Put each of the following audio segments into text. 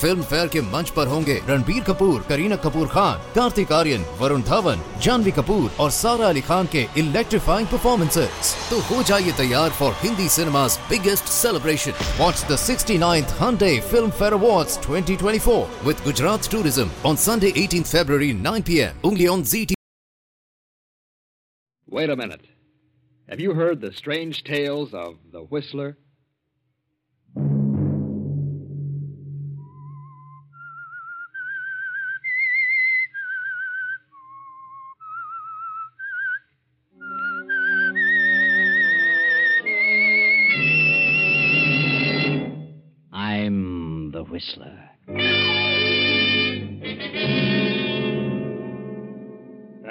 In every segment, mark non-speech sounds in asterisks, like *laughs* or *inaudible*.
Film fair के मंच पर होंगे रणबीर कपूर, करीना कपूर खान, कार्तिक आर्यन, वरुण धवन, जानवी कपूर और सारा अली खान के इलेक्ट्रीफाइंग परफॉर्मेंसेस तो हो जाइए तैयार for Hindi cinema biggest celebration watch the sixty ninth Filmfare award twenty with Gujarat tourism on Sunday eighteen February nine P M उंगली on G T Wait a minute. Have you heard the strange tales of the Whistler?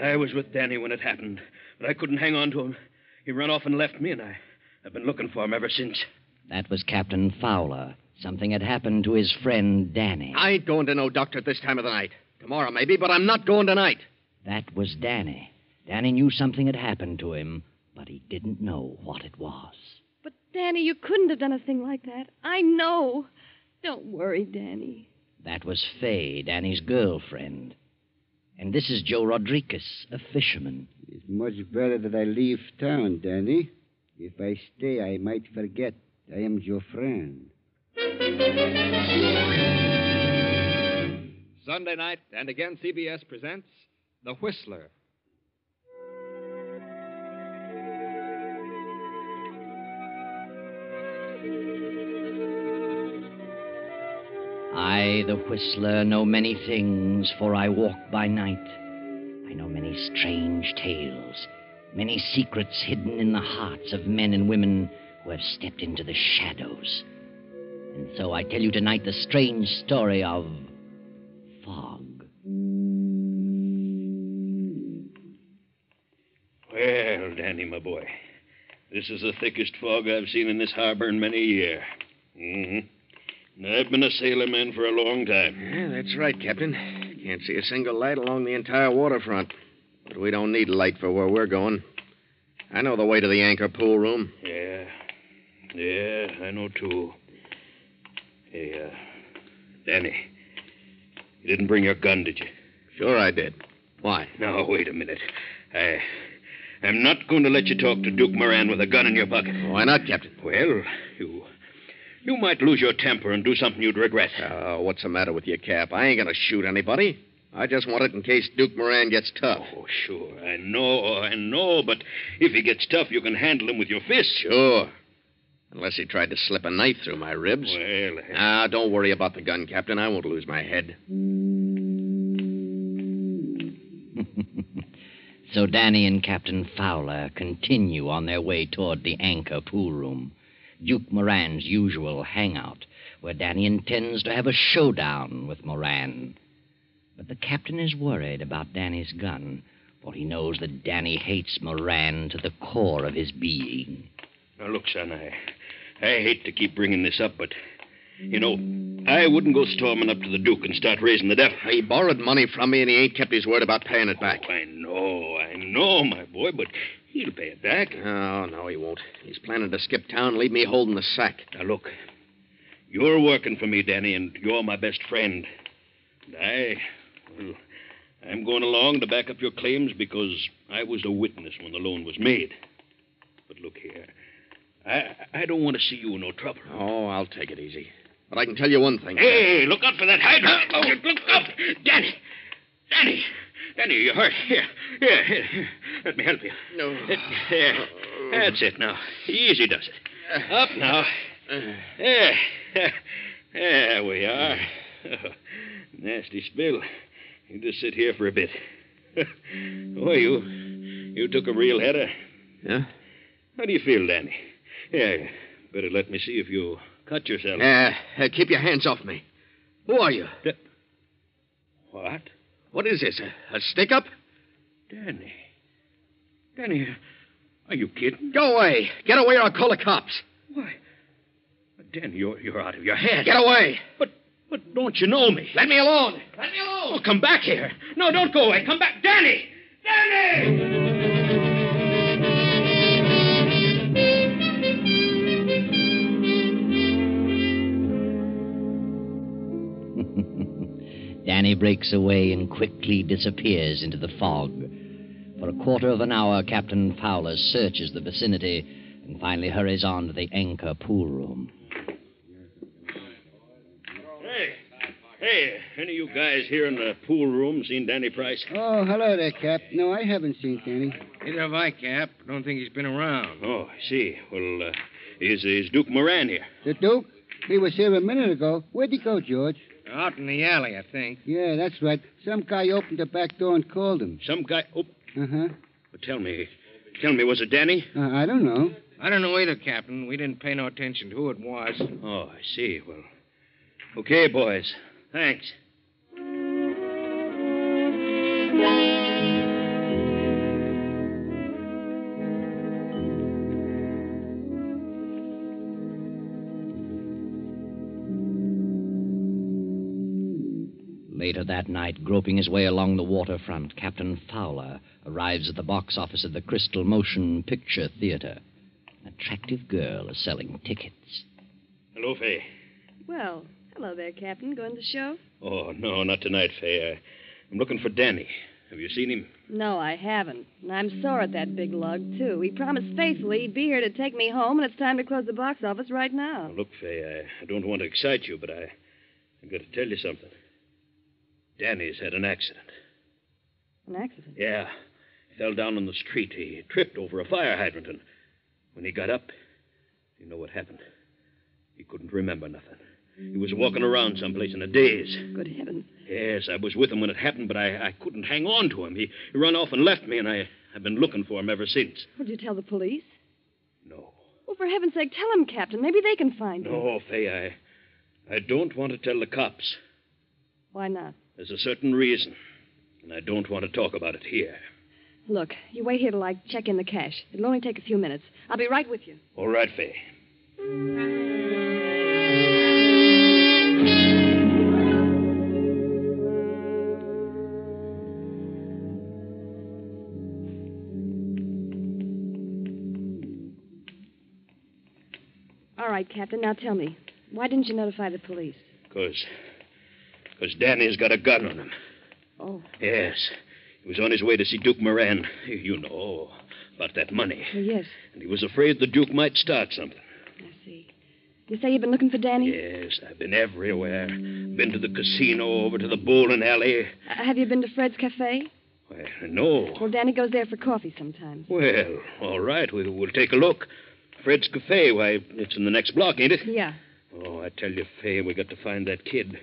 I was with Danny when it happened, but I couldn't hang on to him. He ran off and left me, and I, I've been looking for him ever since. That was Captain Fowler. Something had happened to his friend Danny. I ain't going to no doctor at this time of the night. Tomorrow, maybe, but I'm not going tonight. That was Danny. Danny knew something had happened to him, but he didn't know what it was. But, Danny, you couldn't have done a thing like that. I know. Don't worry, Danny. That was Fay, Danny's girlfriend. And this is Joe Rodriguez, a fisherman. It's much better that I leave town, Danny. If I stay, I might forget I am your friend. Sunday night, and again CBS presents The Whistler. I, the Whistler, know many things, for I walk by night. I know many strange tales, many secrets hidden in the hearts of men and women who have stepped into the shadows. And so I tell you tonight the strange story of Fog. Well, Danny, my boy, this is the thickest fog I've seen in this harbor in many a year. Mm-hmm. I've been a sailorman for a long time. Yeah, that's right, Captain. Can't see a single light along the entire waterfront. But we don't need light for where we're going. I know the way to the anchor pool room. Yeah. Yeah, I know too. Hey, uh, Danny, you didn't bring your gun, did you? Sure I did. Why? Now, wait a minute. I. I'm not going to let you talk to Duke Moran with a gun in your pocket. Why not, Captain? Well, you. You might lose your temper and do something you'd regret. Uh, what's the matter with you, Cap? I ain't going to shoot anybody. I just want it in case Duke Moran gets tough. Oh, sure. I know, I know. But if he gets tough, you can handle him with your fists. Sure. Unless he tried to slip a knife through my ribs. Well, uh, Ah, don't worry about the gun, Captain. I won't lose my head. *laughs* So Danny and Captain Fowler continue on their way toward the anchor pool room, Duke Moran's usual hangout, where Danny intends to have a showdown with Moran. But the captain is worried about Danny's gun, for he knows that Danny hates Moran to the core of his being. now look, son, I, I hate to keep bringing this up, but you know, I wouldn't go storming up to the Duke and start raising the devil. He borrowed money from me, and he ain't kept his word about paying it back. Oh, I know, I know, my boy, but he'll pay it back. Oh, no, he won't. He's planning to skip town and leave me holding the sack. Now look, you're working for me, Danny, and you're my best friend. And I, well, I'm going along to back up your claims because I was a witness when the loan was made. But look here, I I don't want to see you in no trouble. Oh, I'll take it easy. But I can tell you one thing. Hey, look out for that hydrant. Oh, look up. Danny. Danny. Danny, you're hurt. Here. Here, here. here. Let me help you. No. There. That's it now. Easy does it. Up now. There. There we are. Nasty spill. You just sit here for a bit. oh, you. You took a real header. Yeah? How do you feel, Danny? Yeah, better let me see if you cut yourself. Uh, uh, keep your hands off me. Who are you? What? What is this? A, a stick up? Danny. Danny, are you kidding? Go away. Get away or I'll call the cops. Why? Danny, you're, you're out of your head. Get away. But, but don't you know me? Let me alone. Let me alone. Oh, come back here. No, don't go away. Come back. Danny! Danny! Breaks away and quickly disappears into the fog. For a quarter of an hour, Captain Fowler searches the vicinity and finally hurries on to the anchor pool room. Hey, hey, any of you guys here in the pool room seen Danny Price? Oh, hello there, Cap. No, I haven't seen Danny. Neither have I, Cap. Don't think he's been around. Oh, I see. Well, uh, is, is Duke Moran here? The Duke? He was here a minute ago. Where'd he go, George? Out in the alley, I think. Yeah, that's right. Some guy opened the back door and called him. Some guy. Oh, Uh-huh. well, tell me. Tell me, was it Danny? Uh, I don't know. I don't know either, Captain. We didn't pay no attention to who it was. Oh, I see. Well, okay, boys. Thanks. Later that night, groping his way along the waterfront, Captain Fowler arrives at the box office of the Crystal Motion Picture Theater. An attractive girl is selling tickets. Hello, Fay. Well, hello there, Captain. Going to the show? Oh, no, not tonight, Fay. I, I'm looking for Danny. Have you seen him? No, I haven't. And I'm sore at that big lug, too. He promised faithfully he'd be here to take me home, and it's time to close the box office right now. Now, look, Fay, I, I don't want to excite you, but I, I've got to tell you something. Danny's had an accident. An accident? Yeah. He fell down on the street. He tripped over a fire hydrant, and when he got up, you know what happened? He couldn't remember nothing. He was walking around someplace in a daze. Good heavens. Yes, I was with him when it happened, but I, I couldn't hang on to him. He, he run off and left me, and I, I've been looking for him ever since. Would you tell the police? No. Well, for heaven's sake, tell him, Captain. Maybe they can find him. No, Fay, I, I don't want to tell the cops. Why not? There's a certain reason, and I don't want to talk about it here. Look, you wait here till I check in the cash. It'll only take a few minutes. I'll be right with you. All right, Fay. All right, Captain. Now tell me, why didn't you notify the police? Because. Because Danny's got a gun on him. Oh, Yes. He was on his way to see Duke Moran. You know about that money. well, yes, And he was afraid the Duke might start something. I see. You say you've been looking for Danny? Yes, I've been everywhere. Been to the casino, over to the bowling alley. Uh, have you been to Fred's Cafe? Well, no. Well, Danny goes there for coffee sometimes. Well, all right. We'll, we'll take a look. Fred's Cafe, why, it's in the next block, ain't it? Yeah. Oh, I tell you, Fay, we got to find that kid.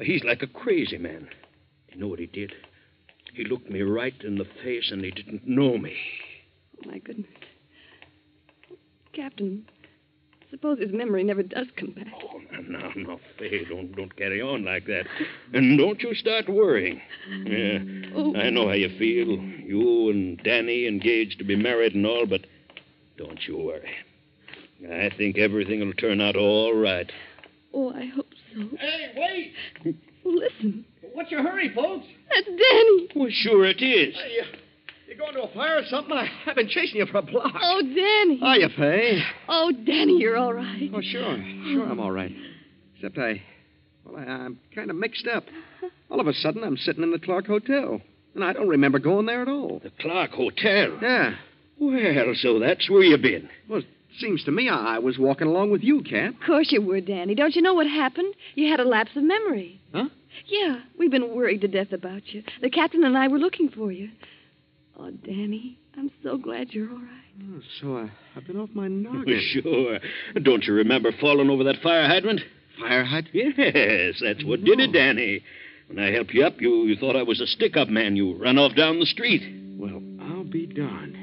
He's like a crazy man. You know what he did? He looked me right in the face and he didn't know me. Oh, my goodness. Captain, suppose his memory never does come back. Oh, now, now, now, Fay, don't, don't carry on like that. And don't you start worrying. Yeah, Oh. I know how you feel. You and Danny engaged to be married and all, but don't you worry. I think everything will turn out all right. Oh, I hope so. Hey, wait! Listen. What's your hurry, folks? That's Danny. Well, sure it is. Hey, uh, you going to a fire or something? I, I've been chasing you for a block. Oh, Danny. Hiya, Fay. Oh, Danny, you're all right. Oh, sure. Sure, I'm all right. Except I. Well, I, I'm kind of mixed up. All of a sudden, I'm sitting in the Clark Hotel. And I don't remember going there at all. The Clark Hotel. Yeah. Well, so that's where you've been. Well, it seems to me I, I was walking along with you, Cap. Of course you were, Danny. Don't you know what happened? You had a lapse of memory. Huh? Yeah, we've been worried to death about you. The captain and I were looking for you. Oh, Danny, I'm so glad you're all right. Oh, so I, I've been off my noggin. *laughs* Sure. Don't you remember falling over that fire hydrant? Fire hydrant? Yes, that's what did it, Danny. When I helped you up, you, you thought I was a stick up man. You ran off down the street. Well, I'll be darned.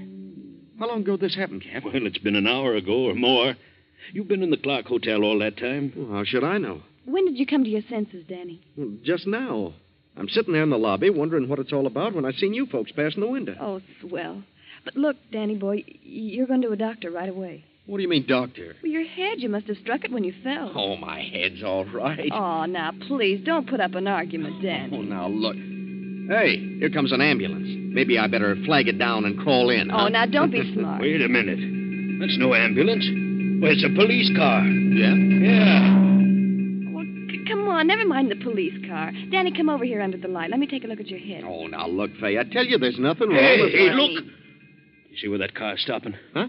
How long ago this happened, Cap? Well, it's been an hour ago or more. You've been in the Clark Hotel all that time. Well, how should I know? When did you come to your senses, Danny? Well, just now. I'm sitting there in the lobby wondering what it's all about when I seen you folks passing the window. Oh, swell. But look, Danny boy, you're going to a doctor right away. What do you mean, doctor? Well, your head, you must have struck it when you fell. Oh, my head's all right. Oh, now, please, don't put up an argument, Danny. Oh, now look. Hey, here comes an ambulance. Maybe I better flag it down and crawl in. Oh, now, don't be *laughs* smart. Wait a minute. That's no ambulance. Well, it's a police car. Yeah? Yeah. Well, c- come on, never mind the police car. Danny, come over here under the light. Let me take a look at your head. Oh, now look, Fay. I tell you, there's nothing wrong Hey, with hey, Danny. look. You see where that car's stopping? Huh?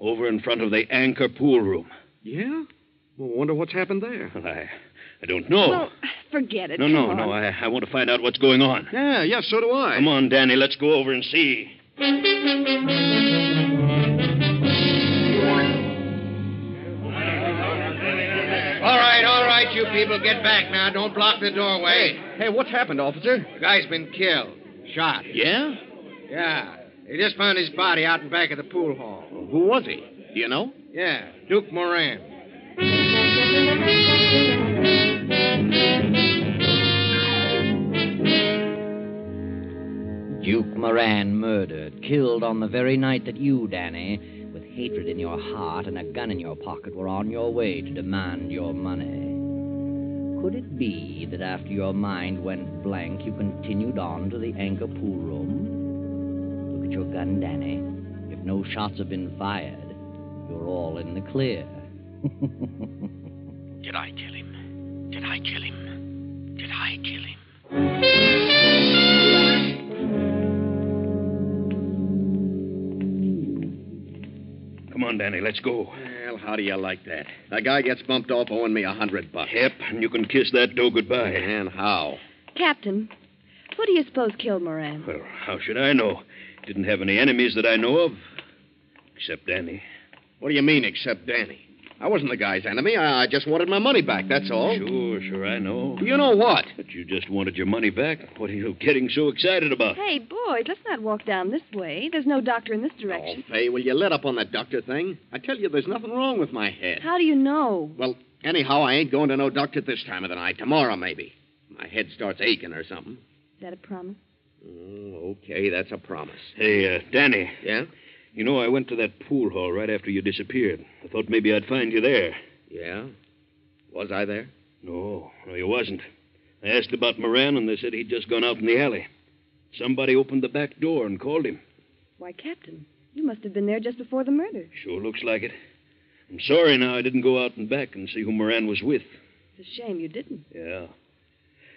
Over in front of the anchor pool room. Yeah? Well, wonder what's happened there. *laughs* Well, I, I don't know. Well, forget it. no, Come no, on. no. I, I want to find out what's going on. Yeah, yeah, so do I. Come on, Danny. Let's go over and see. All right, all right, you people, get back now. Don't block the doorway. Hey, hey what's happened, officer? The guy's been killed. Shot. Yeah? Yeah. They just found his body out in back of the pool hall. Who was he? Do you know? Yeah, Duke Moran. Duke Moran murdered, killed on the very night that you, Danny, with hatred in your heart and a gun in your pocket, were on your way to demand your money. Could it be that after your mind went blank, you continued on to the anchor pool room? Look at your gun, Danny. If no shots have been fired, you're all in the clear. *laughs* Did I kill him? Did I kill him? Did I kill him? On, Danny. Let's go. Well, how do you like that? A guy gets bumped off owing me a hundred bucks. Yep, and you can kiss that dough goodbye. And how? Captain, who do you suppose killed Moran? Well, how should I know? Didn't have any enemies that I know of. Except Danny. What do you mean, except Danny? I wasn't the guy's enemy. I I just wanted my money back, that's all. Sure, sure, I know. You know what? But you just wanted your money back. What are you getting so excited about? Hey, boys, let's not walk down this way. There's no doctor in this direction. Oh, direction. Fay, will you let up on that doctor thing? I tell you, there's nothing wrong with my head. How do you know? Well, anyhow, I ain't going to no doctor this time of the night. Tomorrow, maybe. My head starts aching or something. Is that a promise? Oh, okay, that's a promise. Hey, uh, Danny. Yeah? You know, I went to that pool hall right after you disappeared. I thought maybe I'd find you there. Yeah? Was I there? No, no, you wasn't. I asked about Moran, and they said he'd just gone out in the alley. Somebody opened the back door and called him. Why, Captain, you must have been there just before the murder. Sure looks like it. I'm sorry now I didn't go out and back and see who Moran was with. It's a shame you didn't. Yeah.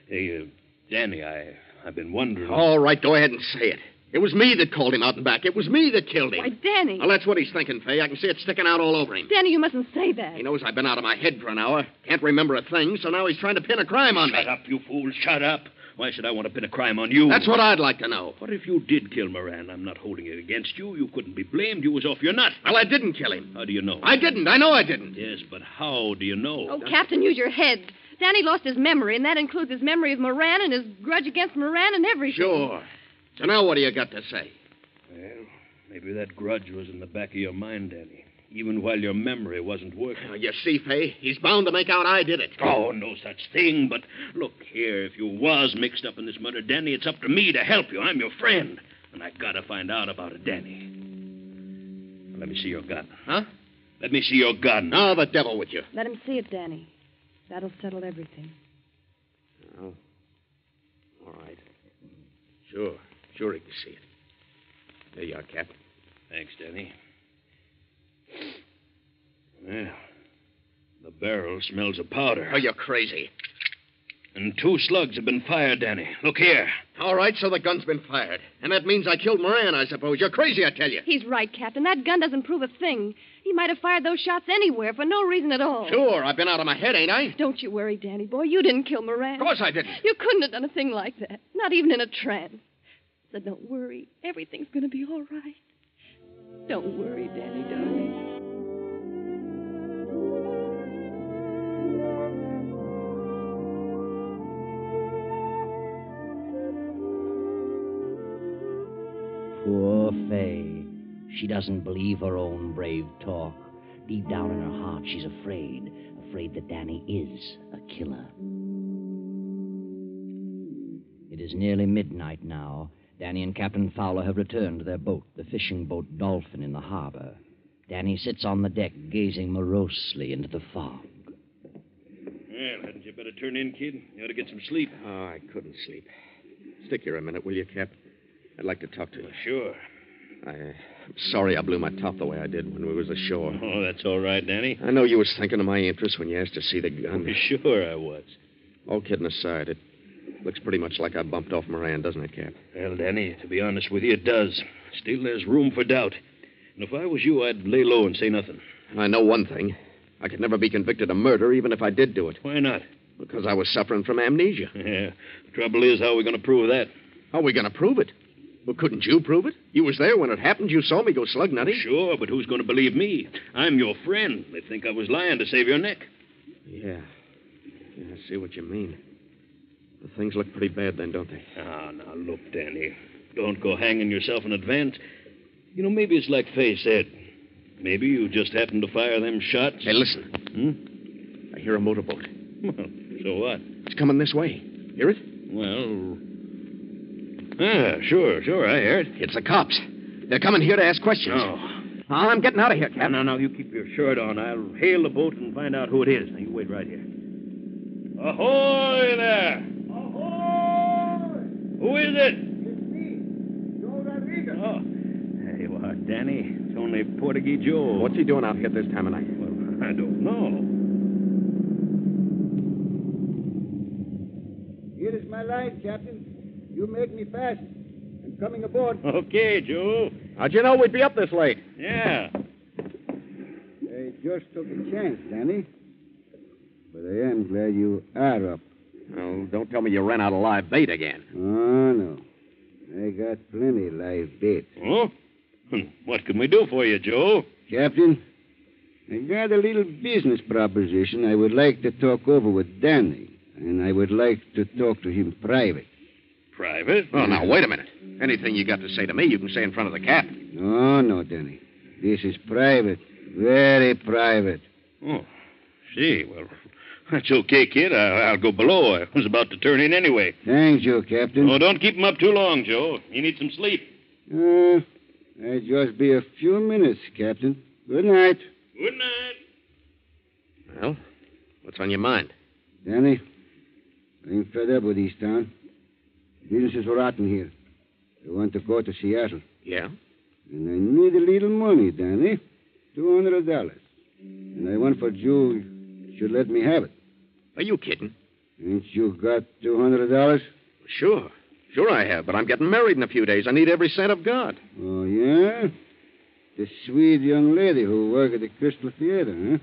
Hey, uh, Danny, I, I've been wondering. All right, go ahead and say it. It was me that called him out and back. It was me that killed him. Why, Danny. Well, that's what he's thinking, Fay. I can see it sticking out all over him. Danny, you mustn't say that. He knows I've been out of my head for an hour. Can't remember a thing, so now he's trying to pin a crime on me. Shut up, you fool. Shut up. Why should I want to pin a crime on you? That's what I'd like to know. What if you did kill Moran? I'm not holding it against you. You couldn't be blamed. You was off your nut. Well, I didn't kill him. How do you know? I didn't. I know I didn't. Yes, but how do you know? Oh, Captain, use your head. Danny lost his memory, and that includes his memory of Moran and his grudge against Moran and everything. Sure. So now what do you got to say? Well, maybe that grudge was in the back of your mind, Danny. Even while your memory wasn't working. Now, you see, Fay, he's bound to make out I did it. Oh, no such thing. But look here, if you was mixed up in this murder, Danny, it's up to me to help you. I'm your friend. And I gotta find out about it, Danny. Let me see your gun. Huh? Let me see your gun. Oh, the devil with you. Let him see it, Danny. That'll settle everything. Oh. All right. Sure. Sure he can see it. There you are, Cap. Thanks, Danny. Well, the barrel smells of powder. Oh, you're crazy. And two slugs have been fired, Danny. Look here. All right, so the gun's been fired. And that means I killed Moran, I suppose. You're crazy, I tell you. He's right, Captain. That gun doesn't prove a thing. He might have fired those shots anywhere for no reason at all. Sure, I've been out of my head, ain't I? Don't you worry, Danny boy. You didn't kill Moran. Of course I didn't. You couldn't have done a thing like that. Not even in a trance. So don't worry. Everything's going to be all right. Don't worry, Danny, darling. Poor Fay. She doesn't believe her own brave talk. Deep down in her heart, she's afraid. Afraid that Danny is a killer. It is nearly midnight now. Danny and Captain Fowler have returned to their boat, the fishing boat Dolphin, in the harbor. Danny sits on the deck, gazing morosely into the fog. Well, hadn't you better turn in, kid? You ought to get some sleep. Oh, I couldn't sleep. Stick here a minute, will you, Cap? I'd like to talk to you. Sure. I, I'm sorry I blew my top the way I did when we was ashore. Oh, that's all right, Danny. I know you was thinking of my interest when you asked to see the gun. Sure I was. All kidding aside, it looks pretty much like I bumped off Moran, doesn't it, Cap? Well, Danny, to be honest with you, it does. Still, there's room for doubt. And if I was you, I'd lay low and say nothing. I know one thing. I could never be convicted of murder, even if I did do it. Why not? Because I was suffering from amnesia. *laughs* Yeah. The trouble is, how are we going to prove that? How are we going to prove it? Well, couldn't you prove it? You was there when it happened. You saw me go slug nutty. Sure, but who's going to believe me? I'm your friend. They think I was lying to save your neck. Yeah. yeah I see what you mean. Things look pretty bad then, don't they? Ah, now look, Danny. Don't go hanging yourself in advance. You know, maybe it's like Fay said. Maybe you just happened to fire them shots. Hey, listen. Hmm? I hear a motorboat. Well, so what? It's coming this way. Hear it? Well. Ah, sure, sure, I hear it. It's the cops. They're coming here to ask questions. Oh. I'm getting out of here, Cap. No, no, you keep your shirt on. I'll hail the boat and find out who it is. Now, you wait right here. Ahoy there! Ahoy! Who is it? It's me, Joe Rodriguez. Oh. Hey, well, uh, Danny, it's only Portuguese Joe. What's he doing out here at this time of night? Well, *laughs* I don't know. Here is my line, Captain. You make me fast. I'm coming aboard. Okay, Joe. How'd you know we'd be up this late? Yeah. I just took a chance, Danny. But I am glad you are up. Oh, don't tell me you ran out of live bait again. Oh, no. I got plenty live bait. Oh? Hmm, What can we do for you, Joe? Captain, I got a little business proposition I would like to talk over with Danny, and I would like to talk to him private. Private? Oh, now, wait a minute. Anything you got to say to me, you can say in front of the captain. No, no, Danny. This is private. Very private. Oh, see. Well, that's okay, kid. I, I'll go below. I was about to turn in anyway. Thanks, Joe, Captain. Oh, don't keep him up too long, Joe. You need some sleep. Uh, I just be a few minutes, Captain. Good night. Good night. Well, what's on your mind? Danny, I'm fed up with this town. Business is rotten here. I want to go to Seattle. Yeah? And I need a little money, Danny. Two hundred dollars. And I want for you should let me have it. Are you kidding? Ain't you got two hundred dollars? Sure. Sure I have, but I'm getting married in a few days. I need every cent I've got. Oh, yeah? The sweet young lady who work at the Crystal Theater, huh?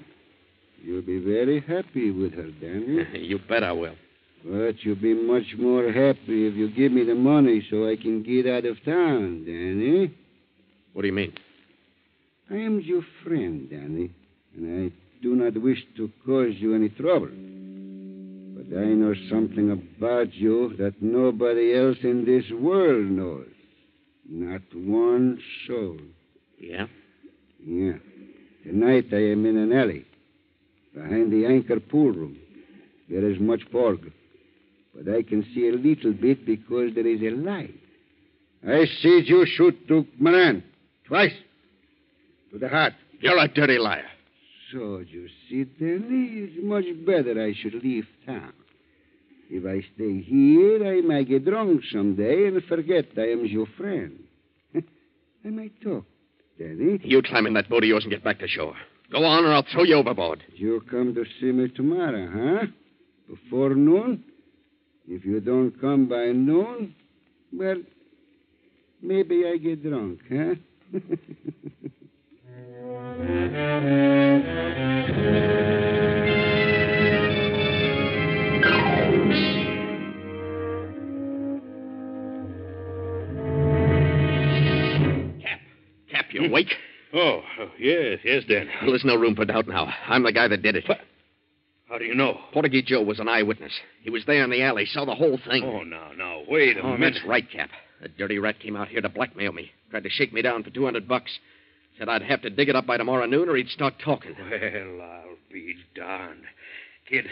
You'll be very happy with her, Danny. *laughs* you bet I will. But you'll be much more happy if you give me the money so I can get out of town, Danny. What do you mean? I am your friend, Danny, and I do not wish to cause you any trouble. But I know something about you that nobody else in this world knows. Not one soul. Yeah? Yeah. Tonight I am in an alley behind the anchor pool room. There is much fog, but I can see a little bit because there is a light. I see you shoot Duke Moran twice to the heart. You're a dirty liar. So you see, Danny, it's much better I should leave town. If I stay here, I might get drunk someday and forget I am your friend. *laughs* I might talk, Danny. You climb in that boat of yours and get back to shore. Go on, or I'll throw you overboard. You come to see me tomorrow, huh? Before noon? If you don't come by noon, well, maybe I get drunk, huh? *laughs* awake? Oh, oh, yes, yes, Dan. Well, there's no room for doubt now. I'm the guy that did it. How do you know? Portuguese Joe was an eyewitness. He was there in the alley, saw the whole thing. Oh, now, now, wait a Oh, minute. that's right, Cap. That dirty rat came out here to blackmail me. Tried to shake me down for 200 bucks. Said I'd have to dig it up by tomorrow noon or he'd start talking. Well, I'll be darned. Kid,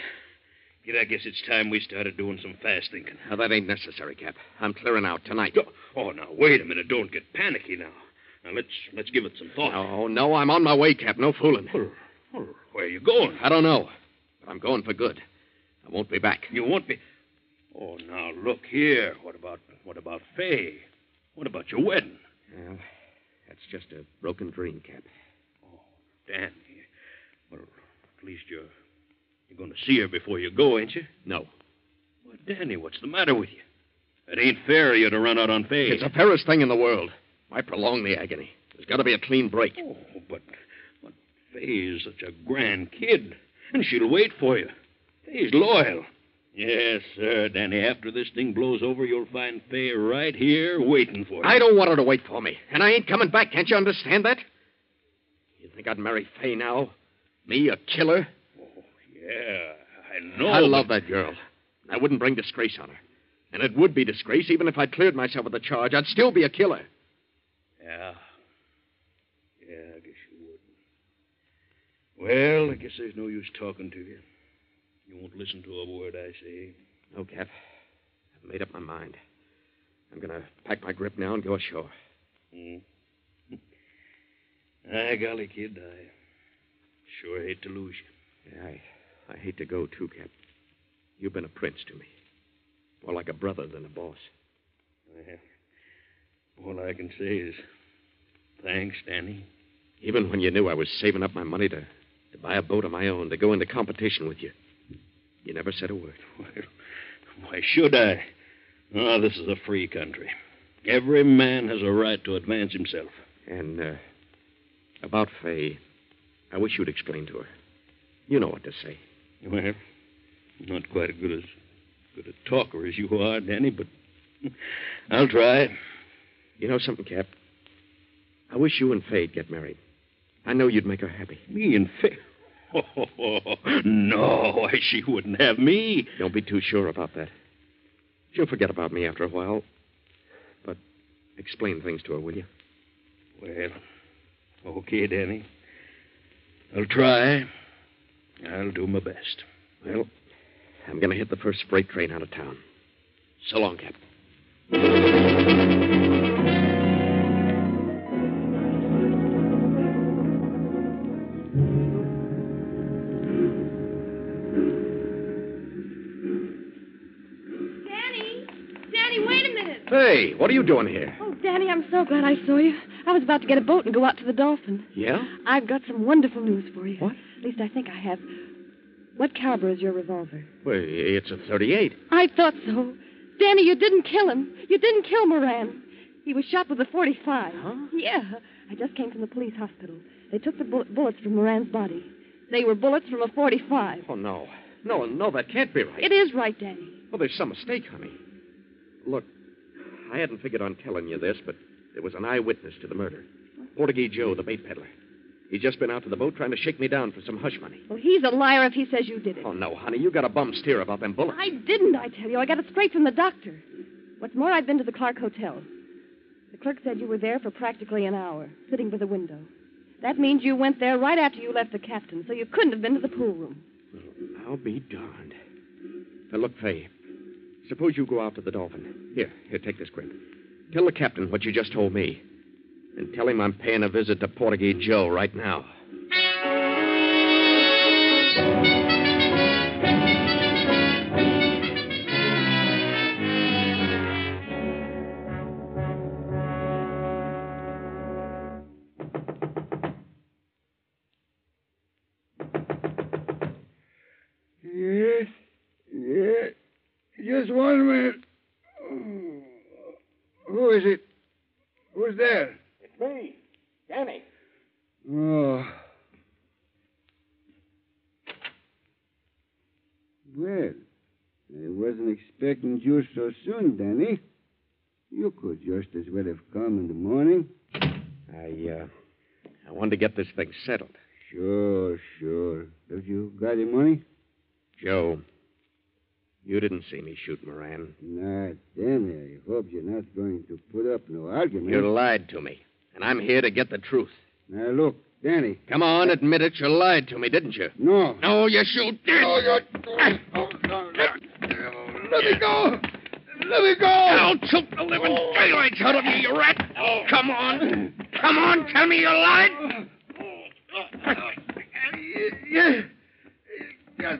kid, I guess it's time we started doing some fast thinking. Now, that ain't necessary, Cap. I'm clearing out tonight. Oh, oh, now, wait a minute. Don't get panicky now. Now, let's let's give it some thought. Oh, no, I'm on my way, Cap. No fooling. Well, well, where are you going? I don't know. But I'm going for good. I won't be back. You won't be. Oh, now look here. What about what about Fay? What about your wedding? Well, that's just a broken dream, Cap. Oh, Danny. Well, at least you're you're going to see her before you go, ain't you? No. Well, Danny, what's the matter with you? It ain't fair of you to run out on Fay. It's the fairest thing in the world. Why prolong the agony? There's got to be a clean break. Oh, but, but Fay's such a grand kid, and she'll wait for you. Fay's loyal. Yes, sir, Danny. After this thing blows over, you'll find Fay right here waiting for you. I don't want her to wait for me, and I ain't coming back. Can't you understand that? You think I'd marry Fay now? Me, a killer? Oh, yeah, I know. I love that girl. I wouldn't bring disgrace on her. And it would be disgrace even if I'd cleared myself of the charge. I'd still be a killer. Yeah. Yeah, I guess you would. Well, I guess there's no use talking to you. You won't listen to a word I say. No, Cap. I've made up my mind. I'm going to pack my grip now and go ashore. Hmm. *laughs* Ah, golly, kid, I sure hate to lose you. Yeah, I, I hate to go, too, Cap. You've been a prince to me. More like a brother than a boss. Well, all I can say is thanks, Danny. Even when you knew I was saving up my money to, to buy a boat of my own, to go into competition with you, you never said a word. *laughs* Well, why should I? Oh, this is a free country. Every man has a right to advance himself. And uh, about Fay, I wish you'd explain to her. You know what to say. Well, not quite as good as good a talker as you are, Danny, but *laughs* I'll try. You know something, Cap? I wish you and Fay'd get married. I know you'd make her happy. Me and Fay? Oh, *laughs* no, she wouldn't have me. Don't be too sure about that. She'll forget about me after a while. But explain things to her, will you? Well, okay, Danny. I'll try. I'll do my best. Well, I'm going to hit the first freight train out of town. So long, Cap. What are you doing here? Oh, Danny, I'm so glad I saw you. I was about to get a boat and go out to the Dolphin. Yeah? I've got some wonderful news for you. What? At least I think I have. What caliber is your revolver? Well, it's a 38. I thought so. Danny, you didn't kill him. You didn't kill Moran. He was shot with a 45. Huh? Yeah. I just came from the police hospital. They took the bull- bullets from Moran's body. They were bullets from a 45. Oh, no. No, no, that can't be right. It is right, Danny. Well, there's some mistake, honey. Look, I hadn't figured on telling you this, but there was an eyewitness to the murder. Portuguese Joe, the bait peddler. He's just been out to the boat trying to shake me down for some hush money. Well, he's a liar if he says you did it. Oh, no, honey, you got a bum steer about them bullets. I didn't, I tell you. I got it straight from the doctor. What's more, I've been to the Clark Hotel. The clerk said you were there for practically an hour, sitting by the window. That means you went there right after you left the captain, so you couldn't have been to the pool room. I'll be darned. Now, look, Fay. Suppose you go out to the Dolphin. Here, here, take this grip. Tell the captain what you just told me. And tell him I'm paying a visit to Portuguese Joe right now. This thing settled. Sure, sure. Have you got the money? Joe, you didn't see me shoot Moran. Not Danny. I hope you're not going to put up no argument. You lied to me. And I'm here to get the truth. Now, look, Danny. Come on, admit it. You lied to me, didn't you? No. No, you shoot. No, you... Oh, no, let, let me go. Let me go. I'll choke the living oh. daylights out of you, you rat. Oh. Come on. Come on, tell me you lied. Yes. Yes,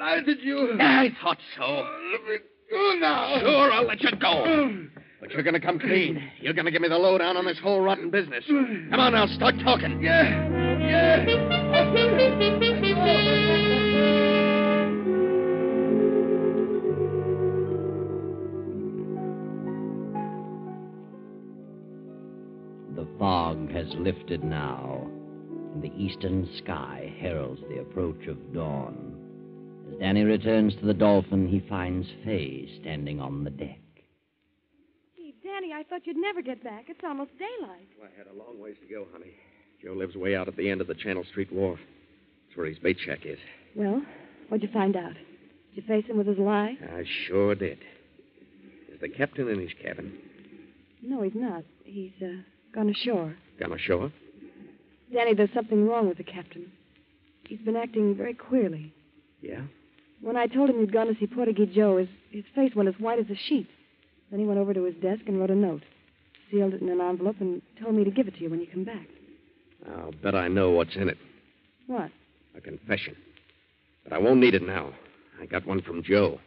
I lied to you. I thought so. Oh, let me go now. Sure, I'll let you go. Oh. But you're going to come clean. You're going to give me the lowdown on this whole rotten business. Come on now, start talking. Yeah, yeah. The fog has lifted now and the eastern sky heralds the approach of dawn. As Danny returns to the Dolphin, he finds Fay standing on the deck. Gee, Danny, I thought you'd never get back. It's almost daylight. Well, I had a long ways to go, honey. Joe lives way out at the end of the Channel Street Wharf. That's where his bait shack is. Well, what'd you find out? Did you face him with his lie? I sure did. Is the captain in his cabin? No, he's not. He's uh, gone ashore. Gone ashore? Danny, there's something wrong with the captain. He's been acting very queerly. Yeah? When I told him you'd gone to see Portuguese Joe, his, his face went as white as a sheet. Then he went over to his desk and wrote a note, sealed it in an envelope, and told me to give it to you when you come back. I'll bet I know what's in it. What? A confession. But I won't need it now. I got one from Joe.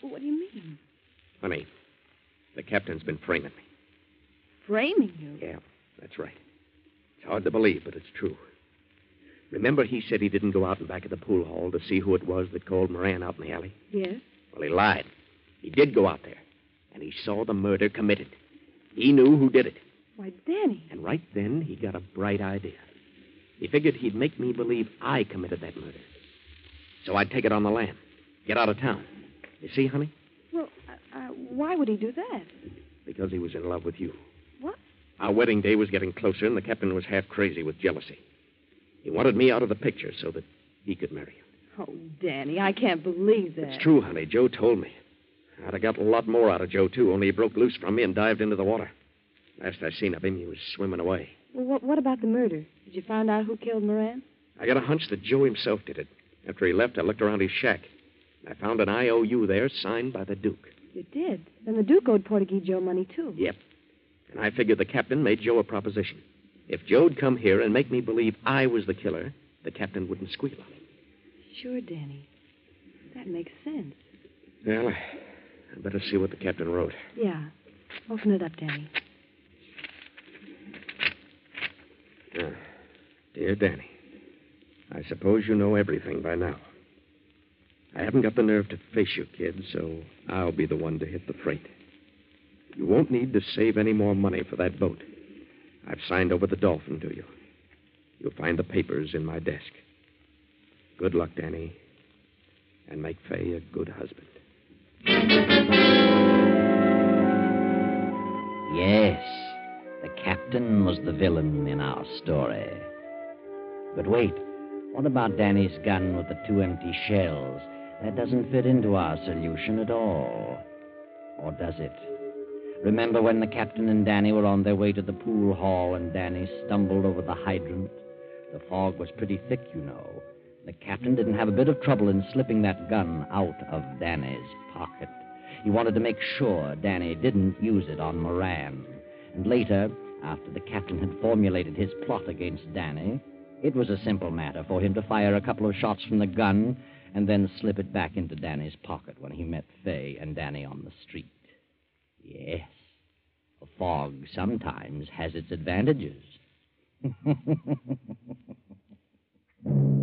What do you mean? Honey, the captain's been framing me. Framing you? Yeah, that's right. It's hard to believe, but it's true. Remember, he said he didn't go out in back of the pool hall to see who it was that called Moran out in the alley? Yes. Well, he lied. He did go out there, and he saw the murder committed. He knew who did it. Why, Danny. And right then, he got a bright idea. He figured he'd make me believe I committed that murder. So I'd take it on the lam, get out of town. You see, honey? Well, uh, uh, why would he do that? Because he was in love with you. Our wedding day was getting closer, and the captain was half crazy with jealousy. He wanted me out of the picture so that he could marry you. Oh, Danny, I can't believe that. It's true, honey. Joe told me. I'd have got a lot more out of Joe, too, only he broke loose from me and dived into the water. Last I seen of him, he was swimming away. Well, what, what about the murder? Did you find out who killed Moran? I got a hunch that Joe himself did it. After he left, I looked around his shack. I found an IOU there signed by the Duke. You did? Then the Duke owed Portuguese Joe money, too. Yep. And I figured the captain made Joe a proposition. If Joe'd come here and make me believe I was the killer, the captain wouldn't squeal on him. Sure, Danny. That makes sense. Well, I'd better see what the captain wrote. Yeah. Open it up, Danny. Ah, dear Danny, I suppose you know everything by now. I haven't got the nerve to face you, kid, so I'll be the one to hit the freight. You won't need to save any more money for that boat. I've signed over the Dolphin to you. You'll find the papers in my desk. Good luck, Danny, and make Fay a good husband. Yes, the captain was the villain in our story. But wait, what about Danny's gun with the two empty shells? That doesn't fit into our solution at all. Or does it? Remember when the captain and Danny were on their way to the pool hall and Danny stumbled over the hydrant? The fog was pretty thick, you know. The captain didn't have a bit of trouble in slipping that gun out of Danny's pocket. He wanted to make sure Danny didn't use it on Moran. And later, after the captain had formulated his plot against Danny, it was a simple matter for him to fire a couple of shots from the gun and then slip it back into Danny's pocket when he met Fay and Danny on the street. Yes, A fog sometimes has its advantages. *laughs*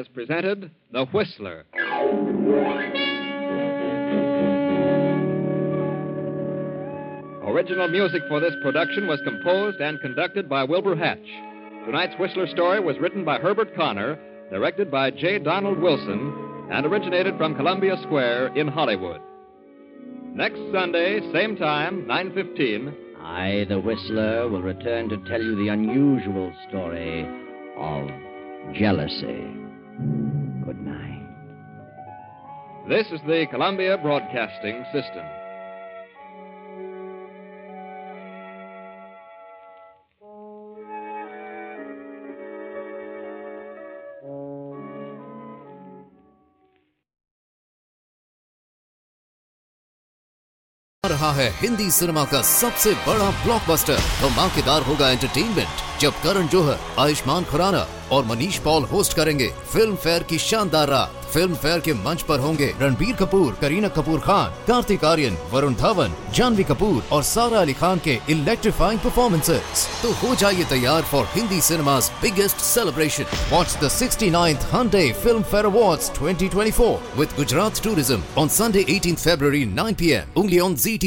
has presented The Whistler. Original music for this production was composed and conducted by Wilbur Hatch. Tonight's Whistler story was written by Herbert Connor, directed by J. Donald Wilson, and originated from Columbia Square in Hollywood. Next Sunday, same time, 9:15. I, the Whistler, will return to tell you the unusual story of jealousy. Good night. This is the Columbia Broadcasting System. रहा है Hindi cinema का सबसे बड़ा blockbuster धमाकेदार होगा entertainment जब करण जोहर, आयुष्मान खुराना और Manish Paul host करेंगे फ़िल्म फेयर की शानदार रात फ़िल्म फेयर के मंच पर होंगे रणबीर कपूर, करीना कपूर खान, कार्तिक आर्यन, वरुण धवन, जानवी कपूर और सारा अली खान के इलेक्ट्रीफाइंग परफॉर्मेंसेस तो हो जाइए तैयार for Hindi cinema's biggest celebration. Watch the 69th Hyundai Film Fair Awards 2024 with Gujarat Tourism on Sunday 18th February 9 p.m. only on ZT.